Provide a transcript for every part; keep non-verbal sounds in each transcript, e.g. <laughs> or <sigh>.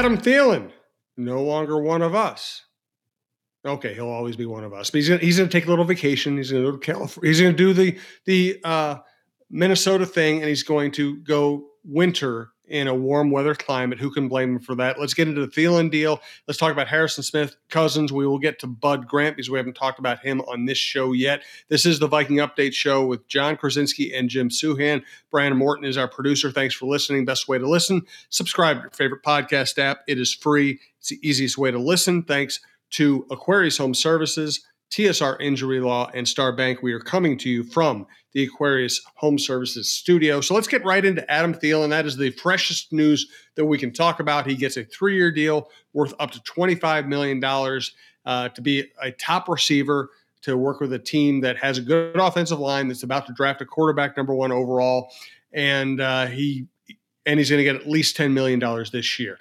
Adam Thielen, no longer one of us. Okay, he'll always be one of us. But he's gonna, he's going to take a little vacation. He's going to go to California. He's going to do the the uh, Minnesota thing, and he's going to go winter in a warm weather climate. Who can blame him for that? Let's get into the Thielen deal. Let's talk about Harrison Smith, Cousins. We will get to Bud Grant because we haven't talked about him on this show yet. This is the Viking Update Show with Jon Krawczynski and Jim Souhan. Brandon Morton is our producer. Thanks for listening. Best way to listen, subscribe to your favorite podcast app. It is free. It's the easiest way to listen. Thanks to Aquarius Home Services. TSR Injury Law, and Star Bank. We are coming to you from the Aquarius Home Services studio. So let's get right into Adam Thielen. That is the freshest news that we can talk about. He gets a three year deal worth up to $25 million uh, to be a top receiver. To work with a team that has a good offensive line that's about to draft a quarterback number one overall, and uh, he and he's going to get at least ten million dollars this year.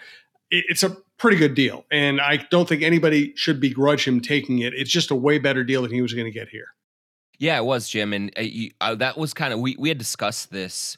It's a pretty good deal. And I don't think anybody should begrudge him taking it. It's just a way better deal than he was going to get here. Yeah, it was, Jim. And uh, you, uh, that was kind of, we, we had discussed this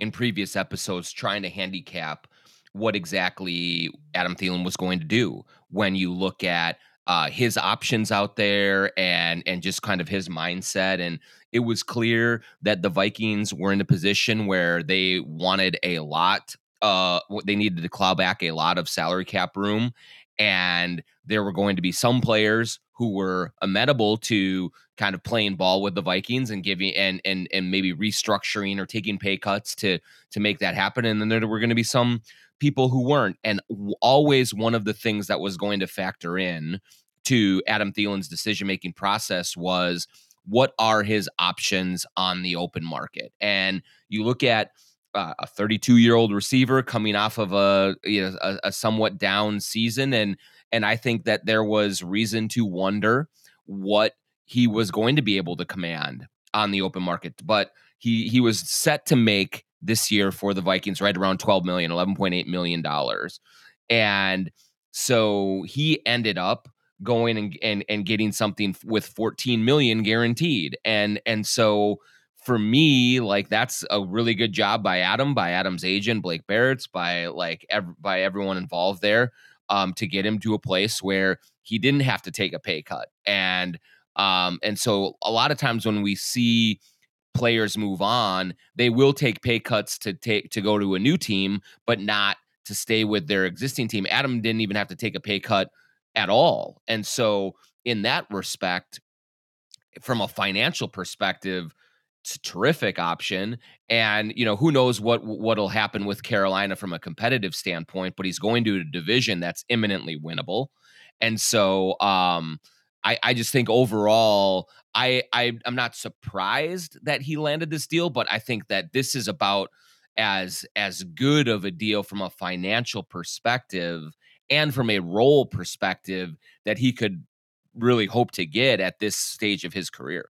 in previous episodes, trying to handicap what exactly Adam Thielen was going to do when you look at uh, his options out there and and just kind of his mindset and it was clear that the Vikings were in a position where they wanted a lot uh, what they needed to claw back a lot of salary cap room, and there were going to be some players who were amenable to kind of playing ball with the Vikings and giving and and and maybe restructuring or taking pay cuts to to make that happen, and then there were going to be some people who weren't, and always one of the things that was going to factor in to Adam Thielen's decision making process was what are his options on the open market, and you look at uh, a 32 year old receiver coming off of a you know a, a, somewhat down season and and I think that there was reason to wonder what he was going to be able to command on the open market but he he was set to make this year for the Vikings right around 12 million 11.8 million dollars and so he ended up going and, and and getting something with 14 million guaranteed and and so for me, like that's a really good job by Adam, by Adam's agent, Blake Baratz, by like ev- by everyone involved there, um, to get him to a place where he didn't have to take a pay cut. And um, and so a lot of times when we see players move on, they will take pay cuts to take to go to a new team, but not to stay with their existing team. Adam didn't even have to take a pay cut at all. And so in that respect, from a financial perspective, it's a terrific option. And, you know, who knows what what'll happen with Carolina from a competitive standpoint, but he's going to a division that's imminently winnable. And so um I, I just think overall, I, I I'm not surprised that he landed this deal, but I think that this is about as as good of a deal from a financial perspective and from a role perspective that he could really hope to get at this stage of his career.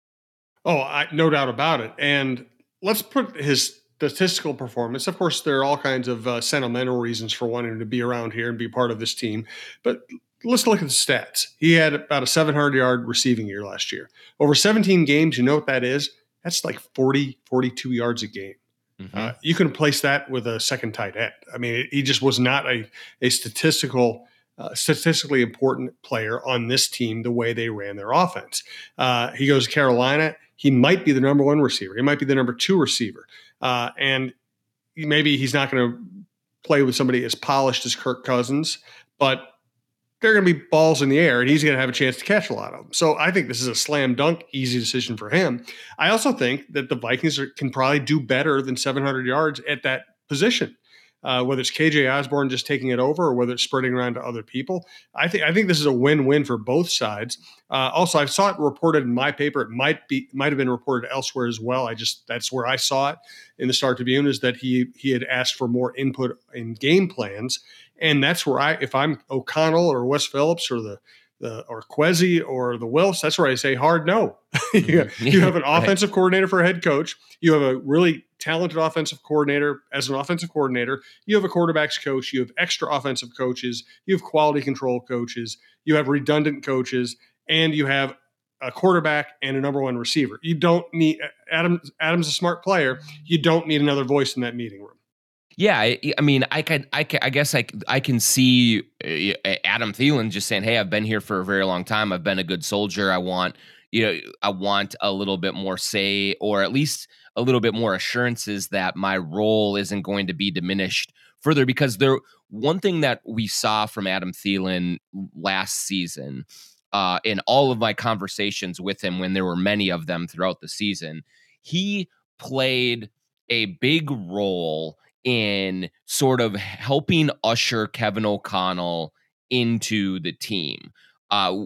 Oh, I, no doubt about it. And let's put his statistical performance. Of course, there are all kinds of uh, sentimental reasons for wanting to be around here and be part of this team. But let's look at the stats. He had about a 700 yard receiving year last year. Over 17 games, you know what that is? That's like 40, 42 yards a game. Mm-hmm. Uh, you can place that with a second tight end. I mean, he just was not a, a statistical uh, statistically important player on this team the way they ran their offense. Uh, he goes to Carolina. He might be the number one receiver. He might be the number two receiver. Uh, and maybe he's not going to play with somebody as polished as Kirk Cousins, but they're going to be balls in the air and he's going to have a chance to catch a lot of them. So I think this is a slam dunk, easy decision for him. I also think that the Vikings are, can probably do better than 700 yards at that position uh, whether it's KJ Osborne just taking it over or whether it's spreading around to other people. I think I think this is a win-win for both sides. Uh, also, I saw it reported in my paper. It might be might have been reported elsewhere as well. I just that's where I saw it in the Star Tribune is that he he had asked for more input in game plans, and that's where I if I'm O'Connell or Wes Phillips or the the or Kwesi or the Wilfs, that's where I say hard no. <laughs> you, mm-hmm. you have an <laughs> offensive right. coordinator for a head coach. You have a really talented offensive coordinator as an offensive coordinator. You have a quarterbacks coach. You have extra offensive coaches. You have quality control coaches. You have redundant coaches, and you have a quarterback and a number one receiver. You don't need Adam. Adam's a smart player. You don't need another voice in that meeting room. Yeah, I, I, mean, I can, I can, I guess I, I can see uh, Adam Thielen just saying, "Hey, I've been here for a very long time. I've been a good soldier. I want, you know, I want a little bit more say, or at least a little bit more assurances that my role isn't going to be diminished further." Because there, one thing that we saw from Adam Thielen last season, uh, in all of my conversations with him, when there were many of them throughout the season, he played a big role in sort of helping usher Kevin O'Connell into the team. Uh,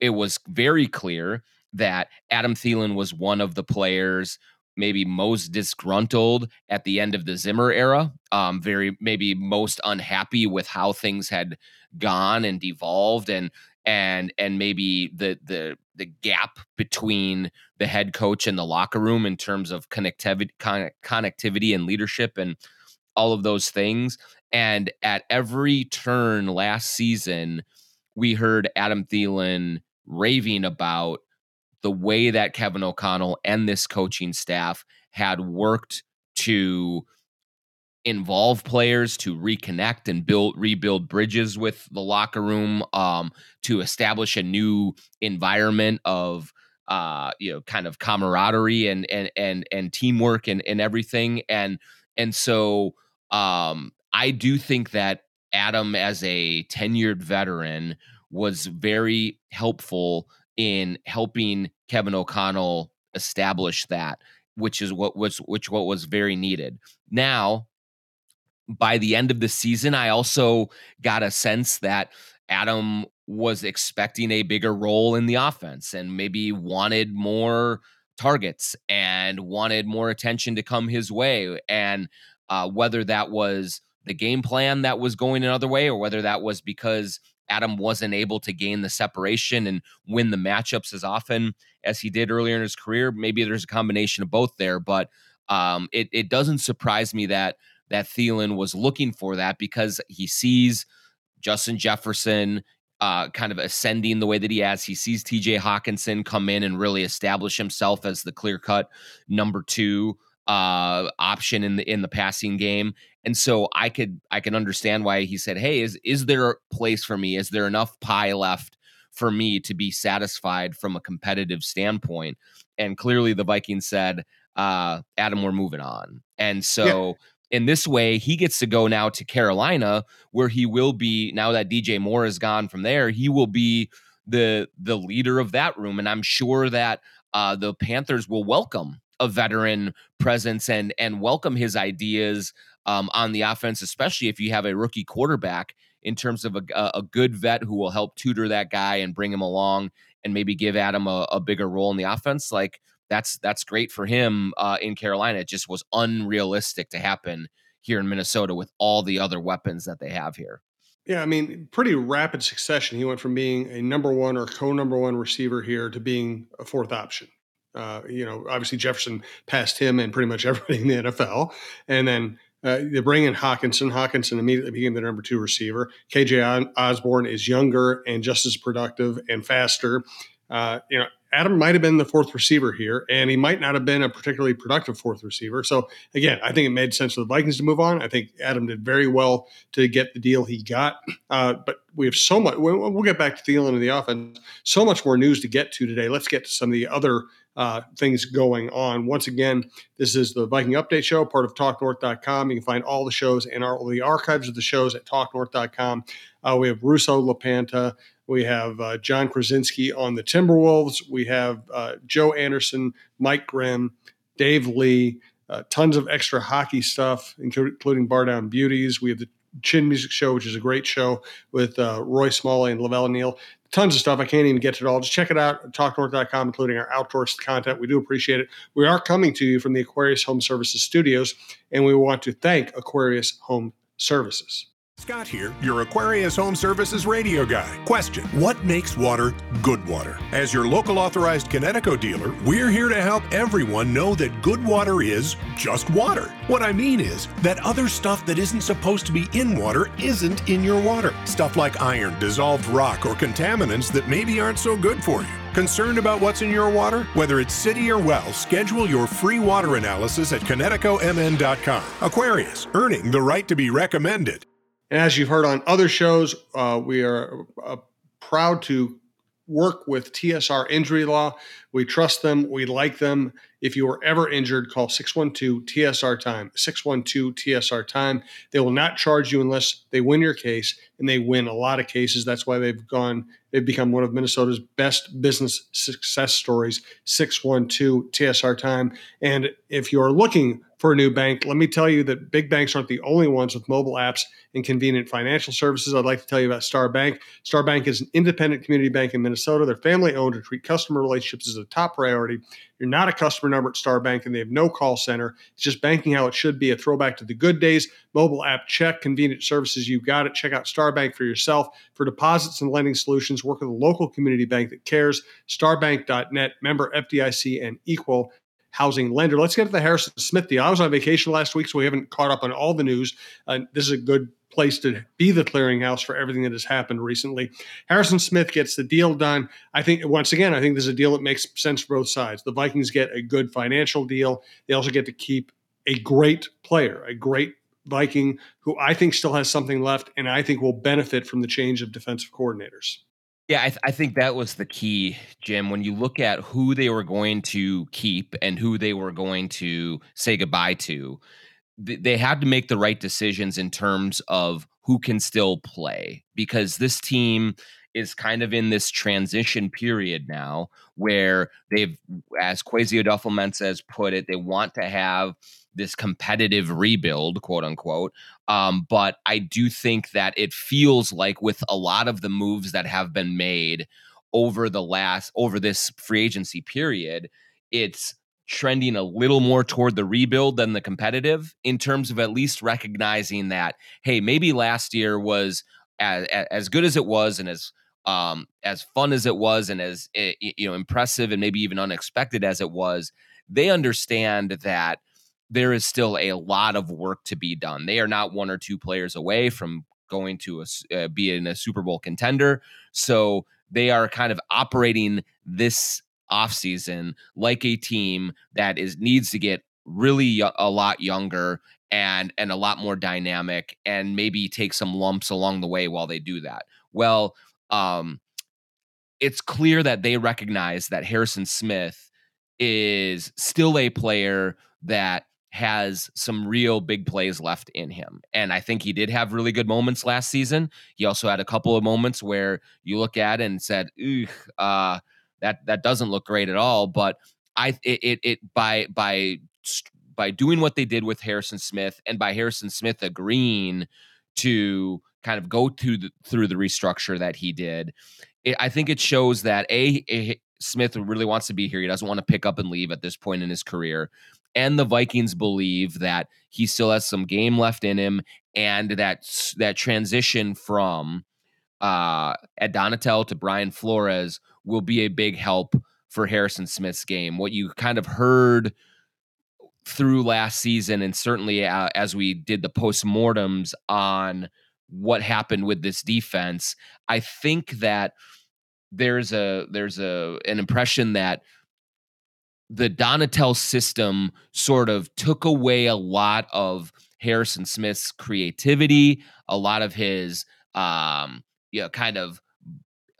it was very clear that Adam Thielen was one of the players maybe most disgruntled at the end of the Zimmer era. Um, very maybe most unhappy with how things had gone and devolved, and and and maybe the the the gap between the head coach and the locker room in terms of connectivity connectivity and leadership and all of those things. And at every turn last season, we heard Adam Thielen raving about the way that Kevin O'Connell and this coaching staff had worked to involve players to reconnect and build rebuild bridges with the locker room um, to establish a new environment of uh, you know kind of camaraderie and and and and teamwork and and everything and and so um, I do think that Adam, as a tenured veteran, was very helpful in helping Kevin O'Connell establish that, which is what was which what was very needed. Now, by the end of the season, I also got a sense that Adam was expecting a bigger role in the offense and maybe wanted more targets and wanted more attention to come his way and uh, whether that was the game plan that was going another way or whether that was because Adam wasn't able to gain the separation and win the matchups as often as he did earlier in his career. Maybe there's a combination of both there, but um, it, it doesn't surprise me that that Thielen was looking for that because he sees Justin Jefferson uh, kind of ascending the way that he has. He sees TJ Hockenson come in and really establish himself as the clear cut number two uh option in the in the passing game and so i could i can understand why he said hey is is there a place for me is there enough pie left for me to be satisfied from a competitive standpoint and clearly the vikings said uh adam we're moving on and so yeah. In this way, he gets to go now to Carolina, where he will be now that DJ Moore is gone from there. He will be the the leader of that room, and I'm sure that uh, the Panthers will welcome a veteran presence and and welcome his ideas um, on the offense, especially if you have a rookie quarterback in terms of a, a good vet who will help tutor that guy and bring him along and maybe give Adam a, a bigger role in the offense. Like that's that's great for him uh, in Carolina. It just was unrealistic to happen here in Minnesota with all the other weapons that they have here. Yeah, I mean, pretty rapid succession. He went from being a number one or co number one receiver here to being a fourth option. Uh, you know, obviously Jefferson passed him and pretty much <laughs> everybody in the NFL. And then uh, they bring in Hockenson. Hockenson immediately became the number two receiver. KJ Osborne is younger and just as productive and faster. Uh, you know, Adam might have been the fourth receiver here, and he might not have been a particularly productive fourth receiver. So again, I think it made sense for the Vikings to move on. I think Adam did very well to get the deal he got. Uh, but we have so much. We'll, we'll get back to Thielen and the offense. So much more news to get to today. Let's get to some of the other uh, things going on. Once again, this is the Viking Update Show, part of TalkNorth.com. You can find all the shows and all the archives of the shows at TalkNorth.com. Uh, we have Russo LaPanta. We have uh, Jon Krawczynski on the Timberwolves. We have uh, Joe Anderson, Mike Grimm, Dave Lee, uh, tons of extra hockey stuff, including Bar Down Beauties. We have the Chin Music Show, which is a great show with uh, Roy Smalley and La Velle Neal tons of stuff. I can't even get to it all. Just check it out at talknorth.com, including our outdoors content. We do appreciate it. We are coming to you from the Aquarius Home Services studios, and we want to thank Aquarius Home Services. Scott here, your Aquarius Home Services radio guy. Question What makes water good water? As your local authorized Kinetico dealer, we're here to help everyone know that good water is just water. What I mean is that other stuff that isn't supposed to be in water isn't in your water. Stuff like iron, dissolved rock, or contaminants that maybe aren't so good for you. Concerned about what's in your water? Whether it's city or well, schedule your free water analysis at KineticoMN.com. Aquarius, earning the right to be recommended. And as you've heard on other shows, uh, we are uh, proud to work with TSR Injury Law. We trust them. We like them. If you are ever injured, call 612 TSR Time. 612 TSR Time. They will not charge you unless they win your case, and they win a lot of cases. That's why they've gone, they've become one of Minnesota's best business success stories. 612 TSR Time. And if you're looking for a new bank. Let me tell you that big banks aren't the only ones with mobile apps and convenient financial services. I'd like to tell you about Star Bank. Star Bank is an independent community bank in Minnesota. They're family owned and treat customer relationships as a top priority. You're not a customer number at Star Bank and they have no call center. It's just banking how it should be, a throwback to the good days. Mobile app check, convenient services, you got it. Check out Star Bank for yourself. For deposits and lending solutions, work with a local community bank that cares. Starbank.net, member FDIC and equal housing lender. Let's get to the Harrison Smith deal. I was on vacation last week, so we haven't caught up on all the news. Uh, this is a good place to be the clearinghouse for everything that has happened recently. Harrison Smith gets the deal done. I think, once again, I think this is a deal that makes sense for both sides. The Vikings get a good financial deal, they also get to keep a great player, a great Viking who I think still has something left and I think will benefit from the change of defensive coordinators. Yeah, I, th- I, think that was the key, Jim. When you look at who they were going to keep and who they were going to say goodbye to, they had to make the right decisions in terms of who can still play because this team is kind of in this transition period now where they've, as Kwesi Adofo-Mensah has put it, they want to have this competitive rebuild, quote unquote. Um, but I do think that it feels like with a lot of the moves that have been made over the last over this free agency period, it's trending a little more toward the rebuild than the competitive in terms of at least recognizing that hey maybe last year was as as good as it was and as um as fun as it was and as eh, you know impressive and maybe even unexpected as it was they understand that there is still a lot of work to be done. They are not one or two players away from going to a, uh, be in a Super Bowl contender. So they are kind of operating this offseason like a team that is needs to get really a lot younger and and a lot more dynamic and maybe take some lumps along the way while they do that. Well, um it's clear that they recognize that Harrison Smith is still a player that has some real big plays left in him. And I think he did have really good moments last season. He also had a couple of moments where you look at and said, "Ugh, uh, that that doesn't look great at all. But I it, it it by by by doing what they did with Harrison Smith and by Harrison Smith agreeing to kind of go through the through the restructure that he did, it, I think it shows that a, a Smith really wants to be here. He doesn't want to pick up and leave at this point in his career and the Vikings believe that he still has some game left in him, and that that transition from uh, Ed Donatell to Brian Flores will be a big help for Harrison Smith's game. What you kind of heard through last season, and certainly uh, as we did the postmortems on what happened with this defense, I think that there's a there's a an impression that the Donatell system sort of took away a lot of Harrison Smith's creativity, a lot of his um, you know, kind of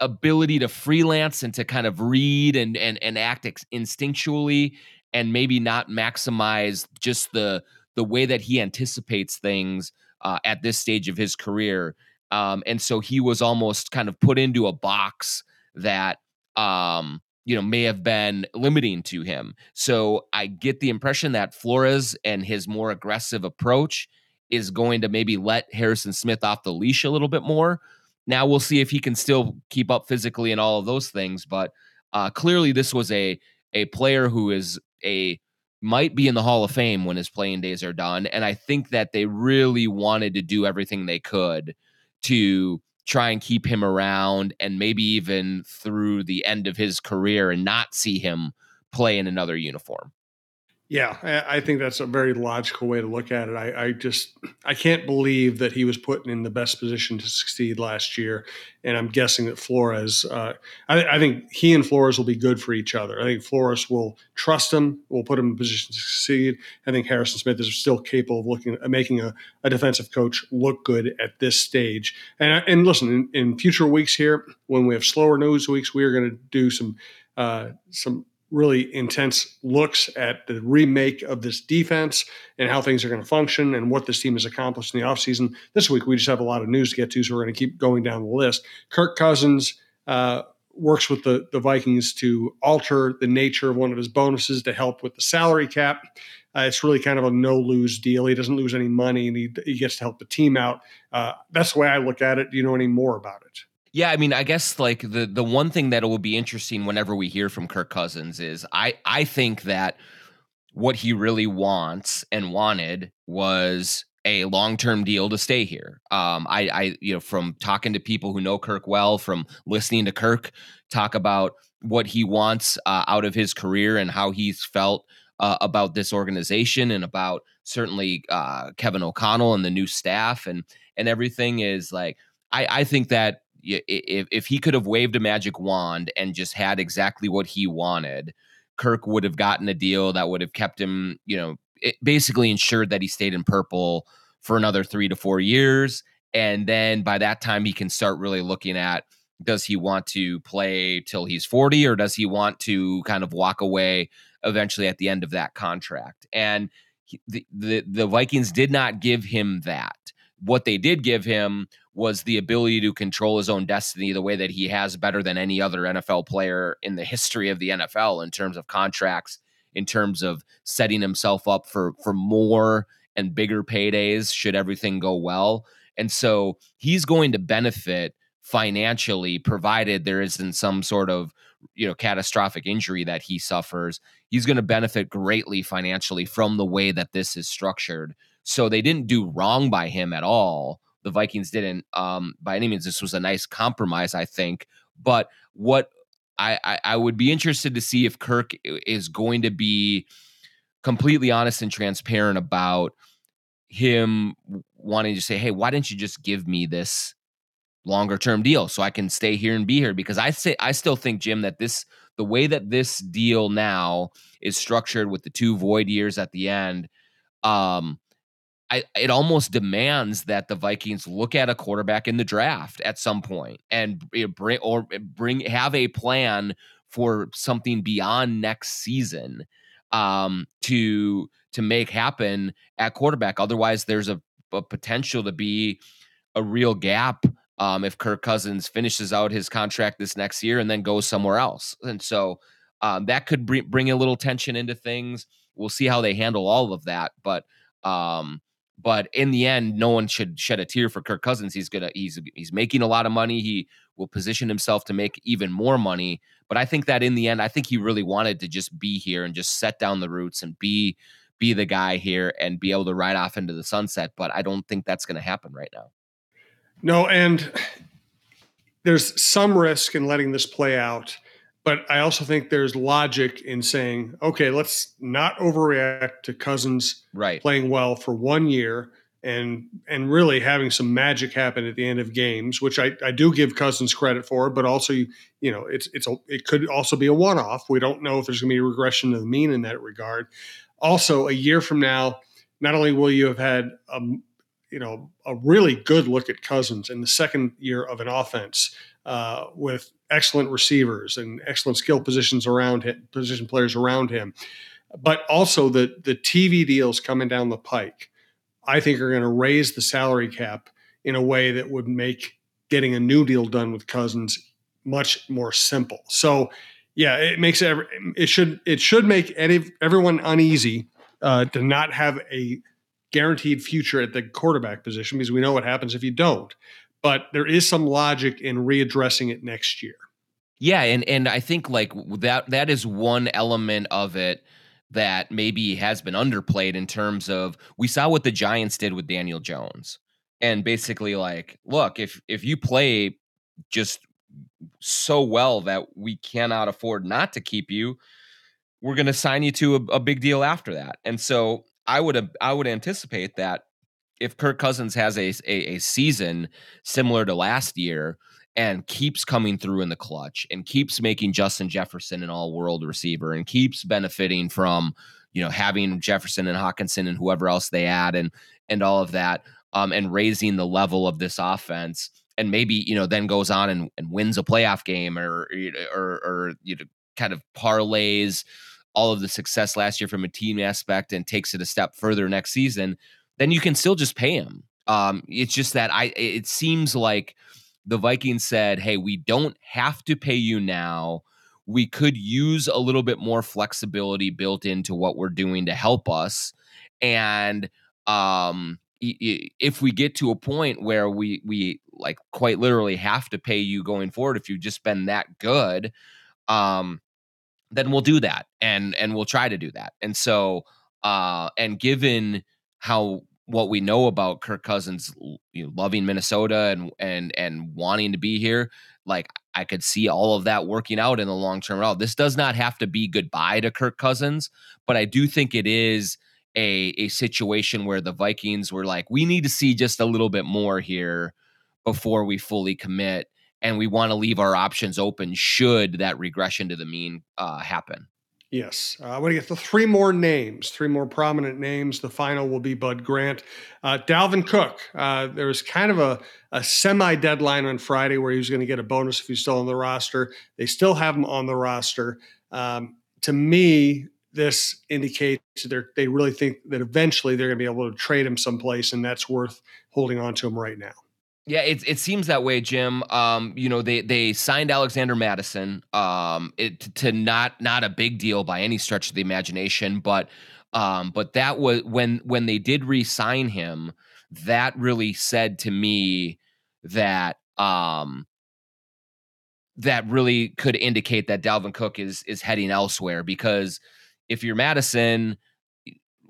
ability to freelance and to kind of read and and and act ex- instinctually and maybe not maximize just the the way that he anticipates things uh, at this stage of his career. Um, and so he was almost kind of put into a box that um, you know, may have been limiting to him. So I get the impression that Flores and his more aggressive approach is going to maybe let Harrison Smith off the leash a little bit more. Now we'll see if he can still keep up physically and all of those things, but uh, clearly this was a a player who is a might be in the Hall of Fame when his playing days are done, and I think that they really wanted to do everything they could to try and keep him around and maybe even through the end of his career and not see him play in another uniform. Yeah, I think that's a very logical way to look at it. I, I, just I can't believe that he was put in the best position to succeed last year, and I'm guessing that Flores. Uh, I, I, think he and Flores will be good for each other. I think Flores will trust him, will put him in position to succeed. I think Harrison Smith is still capable of looking making a, a defensive coach look good at this stage. And and listen, in, in future weeks here, when we have slower news weeks, we are going to do some uh, some really intense looks at the remake of this defense and how things are going to function and what this team has accomplished in the offseason. This week, we just have a lot of news to get to, so we're going to keep going down the list. Kirk Cousins uh, works with the, the Vikings to alter the nature of one of his bonuses to help with the salary cap. Uh, it's really kind of a no lose deal. He doesn't lose any money and he, he gets to help the team out. Uh, that's the way I look at it. Do you know any more about it? Yeah, I mean, I guess like the the one thing that will be interesting whenever we hear from Kirk Cousins is I I think that what he really wants and wanted was a long-term deal to stay here. Um, I, I, you know, from talking to people who know Kirk well, from listening to Kirk talk about what he wants uh, out of his career and how he's felt uh, about this organization and about certainly uh, Kevin O'Connell and the new staff and and everything is like I, I think that if if he could have waved a magic wand and just had exactly what he wanted, Kirk would have gotten a deal that would have kept him, you know, basically ensured that he stayed in purple for another 3 to 4 years. And then by that time he can start really looking at does he want to play till he's 40 or does he want to kind of walk away eventually at the end of that contract? And he, the, the the Vikings did not give him that what they did give him was the ability to control his own destiny the way that he has better than any other NFL player in the history of the NFL in terms of contracts, in terms of setting himself up for for more and bigger paydays should everything go well. And so he's going to benefit financially provided there isn't some sort of you know catastrophic injury that he suffers he's going to benefit greatly financially from the way that this is structured so they didn't do wrong by him at all the Vikings didn't. Um, by any means, this was a nice compromise, I think. But what I, I, I would be interested to see if Kirk is going to be completely honest and transparent about him wanting to say, "Hey, why didn't you just give me this longer term deal so I can stay here and be here?" Because I say I still think Jim that this the way that this deal now is structured with the two void years at the end, um, I, it almost demands that the Vikings look at a quarterback in the draft at some point and bring or bring have a plan for something beyond next season um, to to make happen at quarterback. Otherwise, there's a, a potential to be a real gap um, if Kirk Cousins finishes out his contract this next year and then goes somewhere else. And so um, that could bring, bring a little tension into things. We'll see how they handle all of that, but um, but in the end, no one should shed a tear for Kirk Cousins. He's gonna he's he's making a lot of money. He will position himself to make even more money. But I think that in the end, I think he really wanted to just be here and just set down the roots and be be the guy here and be able to ride off into the sunset. But I don't think that's to happen right now. No, and there's some risk in letting this play out. But I also think there's logic in saying, okay, let's not overreact to Cousins right. playing well for one year and and really having some magic happen at the end of games, which I, I do give Cousins credit for, but also you you know it's it's a, it could also be a one off. We don't know if there's going to be a regression to the mean in that regard. Also, a year from now, not only will you have had a you know a really good look at Cousins in the second year of an offense uh, with excellent receivers and excellent skill positions around him, position players around him. But also the the TV deals coming down the pike, I think are going to raise the salary cap in a way that would make getting a new deal done with Cousins much more simple. So, yeah, it makes every, it should it should make any, everyone uneasy uh, to not have a guaranteed future at the quarterback position because we know what happens if you don't but there is some logic in readdressing it next year. Yeah, and and I think like that that is one element of it that maybe has been underplayed in terms of we saw what the Giants did with Daniel Jones. And basically like, look, if if you play just so well that we cannot afford not to keep you, we're going to sign you to a, a big deal after that. And so I would I would anticipate that if Kirk Cousins has a, a, a season similar to last year and keeps coming through in the clutch and keeps making Justin Jefferson an all world receiver and keeps benefiting from you know having Jefferson and Hockenson and whoever else they add and and all of that um, and raising the level of this offense and maybe you know then goes on and, and wins a playoff game or or or you know kind of parlays all of the success last year from a team aspect and takes it a step further next season, then you can still just pay him. Um, it's just that I it seems like the Vikings said, "Hey, we don't have to pay you now. We could use a little bit more flexibility built into what we're doing to help us." And um, if we get to a point where we we like quite literally have to pay you going forward if you've just been that good, um, then we'll do that and and we'll try to do that. And so uh, and given how what we know about Kirk Cousins you know, loving Minnesota and and and wanting to be here, like I could see all of that working out in the long term route. This does not have to be goodbye to Kirk Cousins, but I do think it is a a situation where the Vikings were like, we need to see just a little bit more here before we fully commit, and we want to leave our options open should that regression to the mean uh, happen. Yes. Uh, I want to get the three more names, three more prominent names. The final will be Bud Grant. Uh, Dalvin Cook. Uh, there was kind of a, a semi deadline on Friday where he was going to get a bonus if he's still on the roster. They still have him on the roster. Um, to me, this indicates that they really think that eventually they're going to be able to trade him someplace, and that's worth holding on to him right now. Yeah, it it seems that way, Jim. Um, you know, they they signed Alexander Mattison. Um, it to not not a big deal by any stretch of the imagination, but um, but that was when when they did re-sign him, that really said to me that um that really could indicate that Dalvin Cook is is heading elsewhere because if you're Mattison,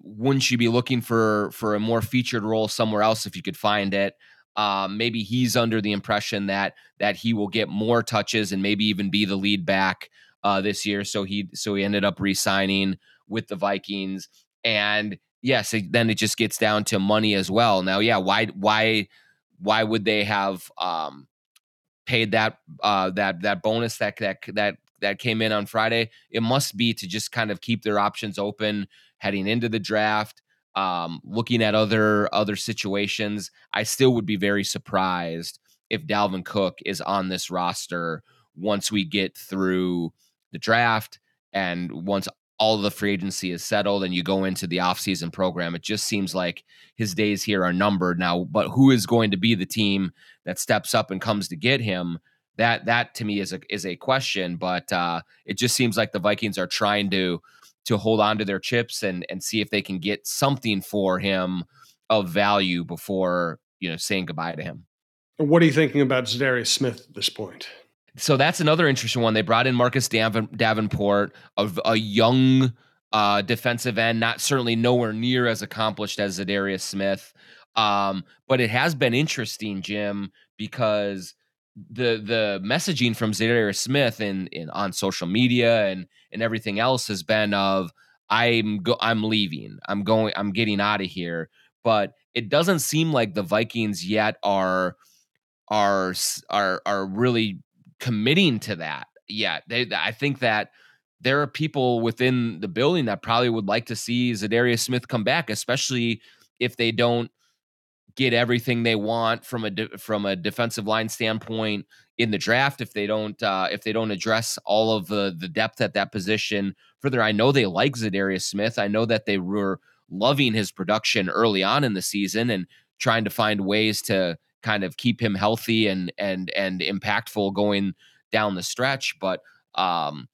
wouldn't you be looking for for a more featured role somewhere else if you could find it? Um, maybe he's under the impression that that he will get more touches and maybe even be the lead back uh, this year. So he so he ended up re-signing with the Vikings. And yes, then it just gets down to money as well. Now, yeah, why why why would they have um, paid that uh, that that bonus that that that that came in on Friday? It must be to just kind of keep their options open heading into the draft um, looking at other other situations, I still would be very surprised if Dalvin Cook is on this roster once we get through the draft and once all the free agency is settled and you go into the offseason program. It just seems like his days here are numbered now. But who is going to be the team that steps up and comes to get him? That that to me is a is a question. But uh, it just seems like the Vikings are trying to to hold on to their chips and and see if they can get something for him of value before you know saying goodbye to him. What are you thinking about Za'Darius Smith at this point? So that's another interesting one. They brought in Marcus Davenport, a, a young uh, defensive end, not certainly nowhere near as accomplished as Za'Darius Smith. Um, but it has been interesting, Jim, because the the messaging from Za'Darius Smith in, in on social media and and everything else has been of I'm go I'm leaving. I'm going I'm getting out of here. But it doesn't seem like the Vikings yet are are are are really committing to that yet. They I think that there are people within the building that probably would like to see Za'Darius Smith come back, especially if they don't get everything they want from a de- from a defensive line standpoint in the draft if they don't uh, if they don't address all of the the depth at that position further. I know they like Za'Darius Smith. I know that they were loving his production early on in the season and trying to find ways to kind of keep him healthy and and and impactful going down the stretch. But um,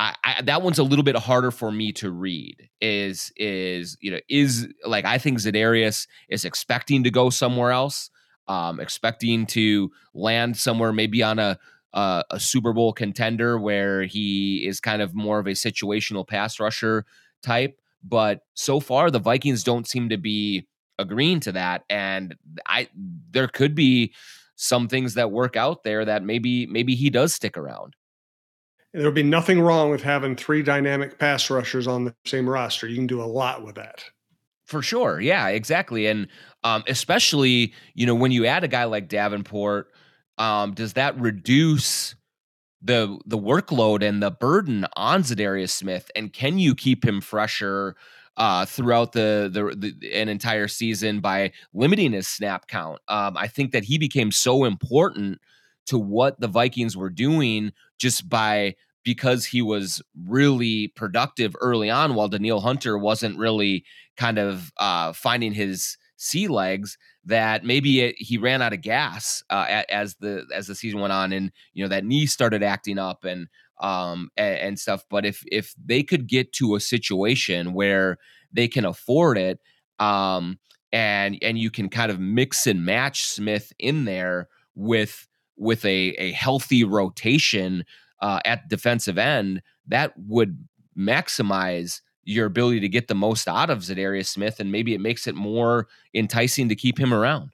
I, I, that one's a little bit harder for me to read. Is is you know is like I think Za'Darius is expecting to go somewhere else, um, expecting to land somewhere maybe on a, a a Super Bowl contender where he is kind of more of a situational pass rusher type. But so far, the Vikings don't seem to be agreeing to that, and I there could be some things that work out there that maybe maybe he does stick around. There would be nothing wrong with having three dynamic pass rushers on the same roster. You can do a lot with that. For sure. Yeah, exactly. And um, especially, you know, when you add a guy like Davenport, um, does that reduce the the workload and the burden on Za'Darius Smith? And can you keep him fresher uh, throughout the, the, the an entire season by limiting his snap count? Um, I think that he became so important to what the Vikings were doing just by because he was really productive early on while Danielle Hunter wasn't really kind of uh, finding his sea legs that maybe it, he ran out of gas uh, as the as the season went on and you know that knee started acting up and um and, and stuff. But if if they could get to a situation where they can afford it um and and you can kind of mix and match Smith in there with with a a healthy rotation uh, at defensive end, that would maximize your ability to get the most out of Za'Darius Smith, and maybe it makes it more enticing to keep him around.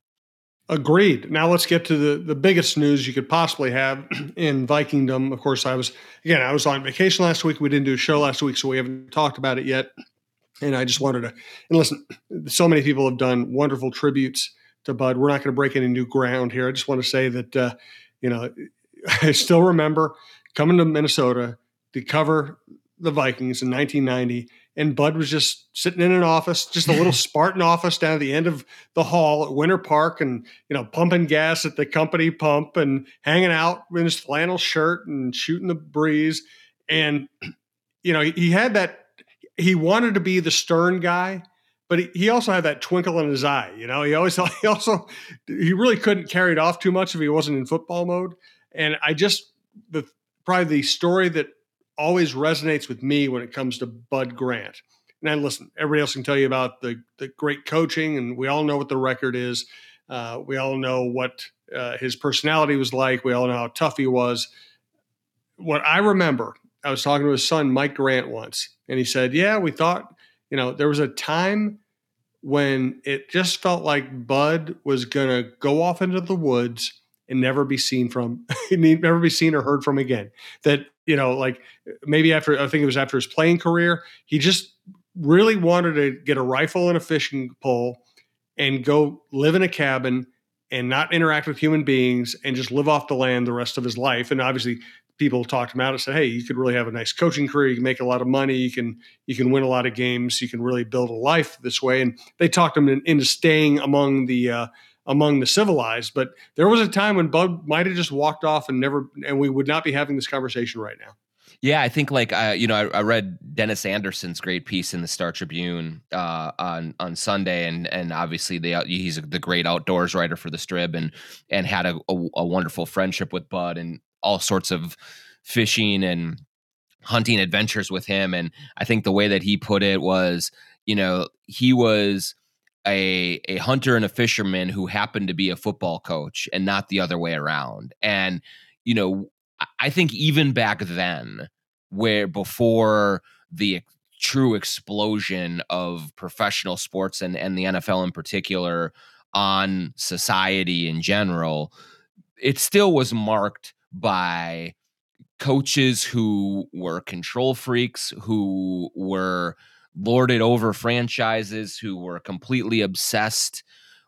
Agreed. Now let's get to the, the biggest news you could possibly have <clears throat> in Vikingdom. Of course, I was again I was on vacation last week. We didn't do a show last week, so we haven't talked about it yet. And I just wanted to and listen. So many people have done wonderful tributes to Bud. We're not going to break any new ground here. I just want to say that uh, you know <laughs> I still remember coming to Minnesota to cover the Vikings in 1990. And Bud was just sitting in an office, just a little <laughs> Spartan office down at the end of the hall at Winter Park, and you know, pumping gas at the company pump and hanging out in his flannel shirt and shooting the breeze. And <clears throat> you know, he had that. He wanted to be the stern guy, but he, also had that twinkle in his eye. You know, he always <laughs> he also he really couldn't carry it off too much if he wasn't in football mode. And I just the probably the story that always resonates with me when it comes to Bud Grant. And listen, everybody else can tell you about the the great coaching, and we all know what the record is. Uh, we all know what uh, his personality was like. We all know how tough he was. What I remember, I was talking to his son Mike Grant once, and he said, "Yeah, we thought, you know, there was a time when it just felt like Bud was going to go off into the woods." and never be seen from <laughs> never be seen or heard from again that you know like maybe after i think it was after his playing career he just really wanted to get a rifle and a fishing pole and go live in a cabin and not interact with human beings and just live off the land the rest of his life and obviously people talked him out and said hey you could really have a nice coaching career. You can make a lot of money. You can you can win a lot of games. You can really build a life this way. And they talked him into staying among the uh, among the civilized. But there was a time when Bud might have just walked off and never, and we would not be having this conversation right now. Yeah, I think like uh, you know, I, I, read Dennis Anderson's great piece in the Star Tribune uh, on on Sunday, and and obviously the he's the great outdoors writer for the Strib, and and had a, a, a wonderful friendship with Bud. And all sorts of fishing and hunting adventures with him. And I think the way that he put it was, you know, he was a a hunter and a fisherman who happened to be a football coach and not the other way around. And you know, I think even back then, where before the true explosion of professional sports and and the NFL in particular on society in general, it still was marked by coaches who were control freaks who were lorded over franchises who were completely obsessed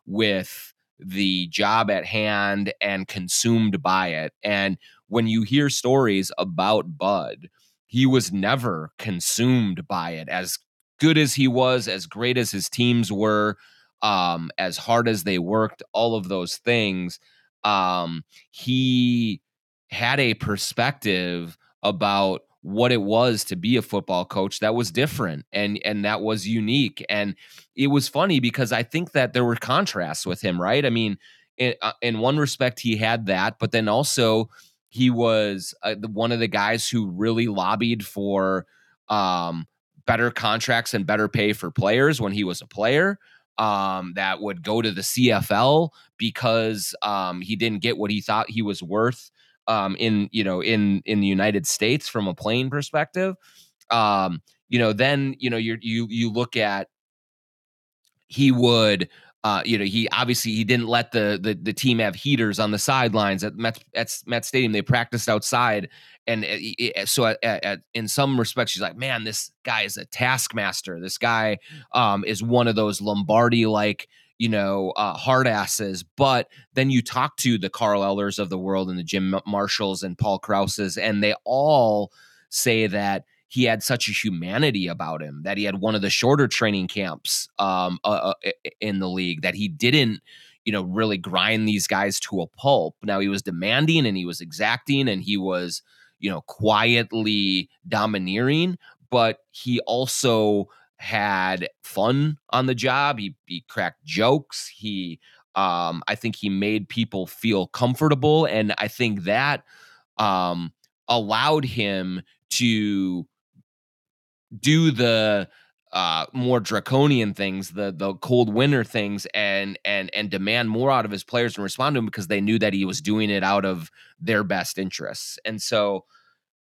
with the job at hand and consumed by it. And when you hear stories about Bud, he was never consumed by it. As good as he was, as great as his teams were, um, as hard as they worked, all of those things, um, he had a perspective about what it was to be a football coach that was different and and that was unique. And it was funny because i think that there were contrasts with him right? I mean in, uh, in one respect he had that but then also he was uh, one of the guys who really lobbied for um, better contracts and better pay for players when he was a player um, that would go to the CFL because um, he didn't get what he thought he was worth um, in you know in in the United States from a plane perspective. Um, you know, then you know you you you look at he would Uh, you know, he obviously he didn't let the the, the team have heaters on the sidelines at Met, at Met Stadium. They practiced outside, and uh, so at, at, in some respects, she's like, "Man, this guy is a taskmaster. This guy um, is one of those Lombardi like." You know, uh, hard asses. But then you talk to the Carl Ellers of the world and the Jim Marshalls and Paul Krauses, and they all say that he had such a humanity about him that he had one of the shorter training camps um, uh, uh in the league that he didn't you know really grind these guys to a pulp now he was demanding and he was exacting and he was you know quietly domineering but he also had fun on the job. He, he cracked jokes. He um, i think he made people feel comfortable and i think that um, allowed him to do the uh more draconian things the the cold winter things and and and demand more out of his players and respond to him because they knew that he was doing it out of their best interests. And so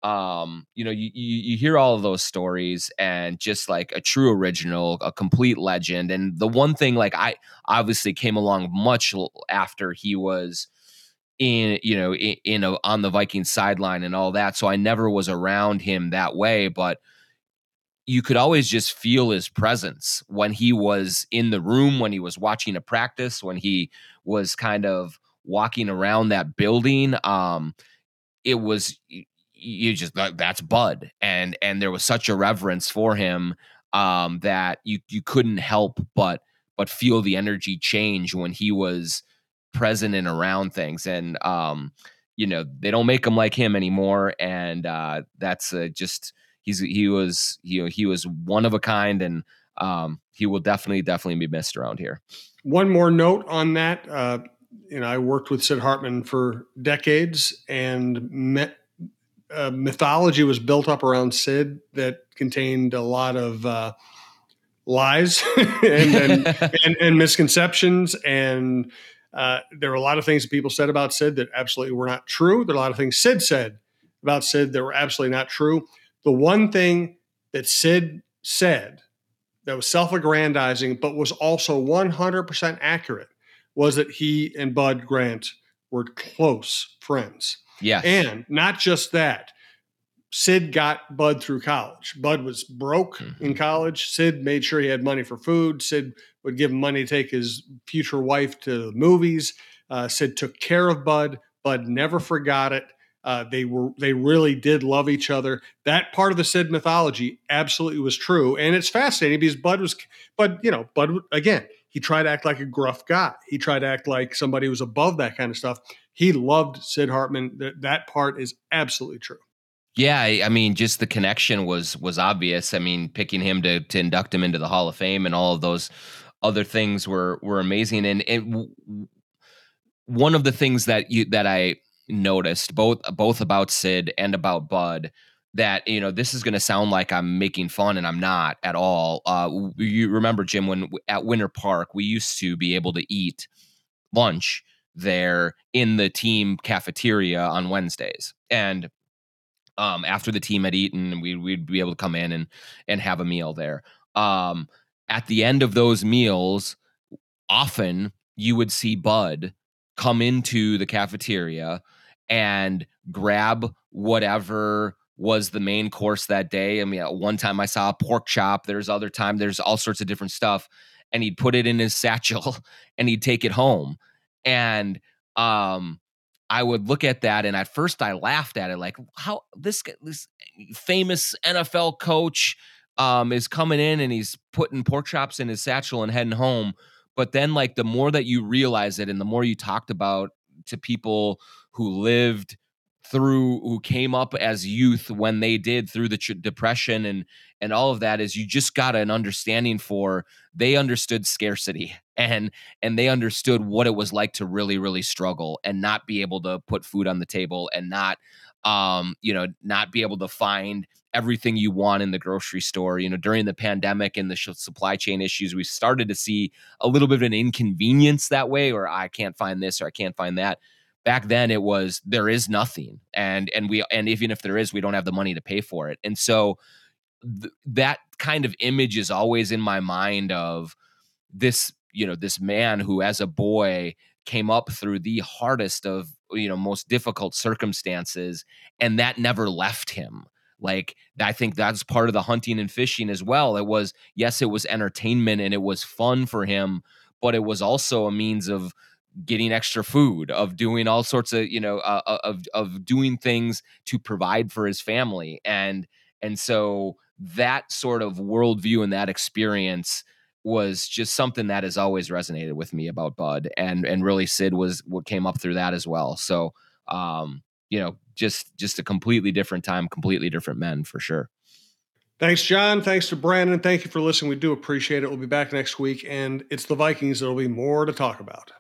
um you know you you, you hear all of those stories and just like a true original a complete legend and the one thing like i obviously came along much after he was in you know in, in a, on the Viking sideline and all that so I never was around him that way but you could always just feel his presence when he was in the room, when he was watching a practice, when he was kind of walking around that building. Um, it was you just that's Bud, and and there was such a reverence for him um, that you you couldn't help but but feel the energy change when he was present and around things, and um, you know they don't make him like him anymore, and uh, that's uh, just he's he was he he was one of a kind, and um, he will definitely definitely be missed around here. One more note on that. Uh, you know, I worked with Sid Hartman for decades, and met, uh, mythology was built up around Sid that contained a lot of uh, lies <laughs> and, and, <laughs> and, and, misconceptions. And uh, there were a lot of things that people said about Sid that absolutely were not true. There are a lot of things Sid said about Sid that were absolutely not true. The one thing that Sid said that was self aggrandizing, but was also 100% accurate, was that he and Bud Grant were close friends. Yes. And not just that, Sid got Bud through college. Bud was broke mm-hmm. in college. Sid made sure he had money for food. Sid would give him money to take his future wife to the movies. Uh, Sid took care of Bud. Bud never forgot it. Uh, they were they really did love each other. That part of the Sid mythology absolutely was true, and it's fascinating because Bud was, Bud you know, Bud again, he tried to act like a gruff guy. He tried to act like somebody who was above that kind of stuff. He loved Sid Hartman. That that part is absolutely true. Yeah, I mean, just the connection was was obvious. I mean, picking him to to induct him into the Hall of Fame and all of those other things were were amazing. And and one of the things that you that I noticed both both about Sid and about Bud that you know this is going to sound like I'm making fun and I'm not at all. Uh, you remember Jim when at Winter Park we used to be able to eat lunch there in the team cafeteria on Wednesdays and um, after the team had eaten we, we'd be able to come in and and have a meal there um, at the end of those meals often you would see Bud come into the cafeteria and grab whatever was the main course that day. I mean, at one time I saw a pork chop. There's other time there's all sorts of different stuff, and he'd put it in his <laughs> satchel and he'd take it home. And um, I would look at that, and at first I laughed at it, like how this this famous NFL coach um, is coming in and he's putting pork chops in his satchel and heading home. But then, like the more that you realize it, and the more you talked about to people who lived through who came up as youth when they did through the tr- depression and and all of that is you just got an understanding for they understood scarcity <laughs> and and they understood what it was like to really really struggle and not be able to put food on the table and not um you know not be able to find everything you want in the grocery store. You know during the pandemic and the supply chain issues we started to see a little bit of an inconvenience that way or i can't find this or i can't find that back then it was there is nothing and and we and even if there is we don't have the money to pay for it. And so th- that kind of image is always in my mind of this you know this man who as a boy came up through the hardest of you know most difficult circumstances and that never left him. Like i think that's part of the hunting and fishing as well. It was yes it was entertainment and it was fun for him but it was also a means of getting extra food of doing all sorts of you know uh, uh of of doing things to provide for his family and and so that sort of worldview and that experience was just something that has always resonated with me about Bud, and and really Sid was what came up through that as well. So, um, you know, just just a completely different time, completely different men for sure. Thanks, Jon. Thanks to Brandon. Thank you for listening. We do appreciate it. We'll be back next week, and it's the Vikings. There'll be more to talk about.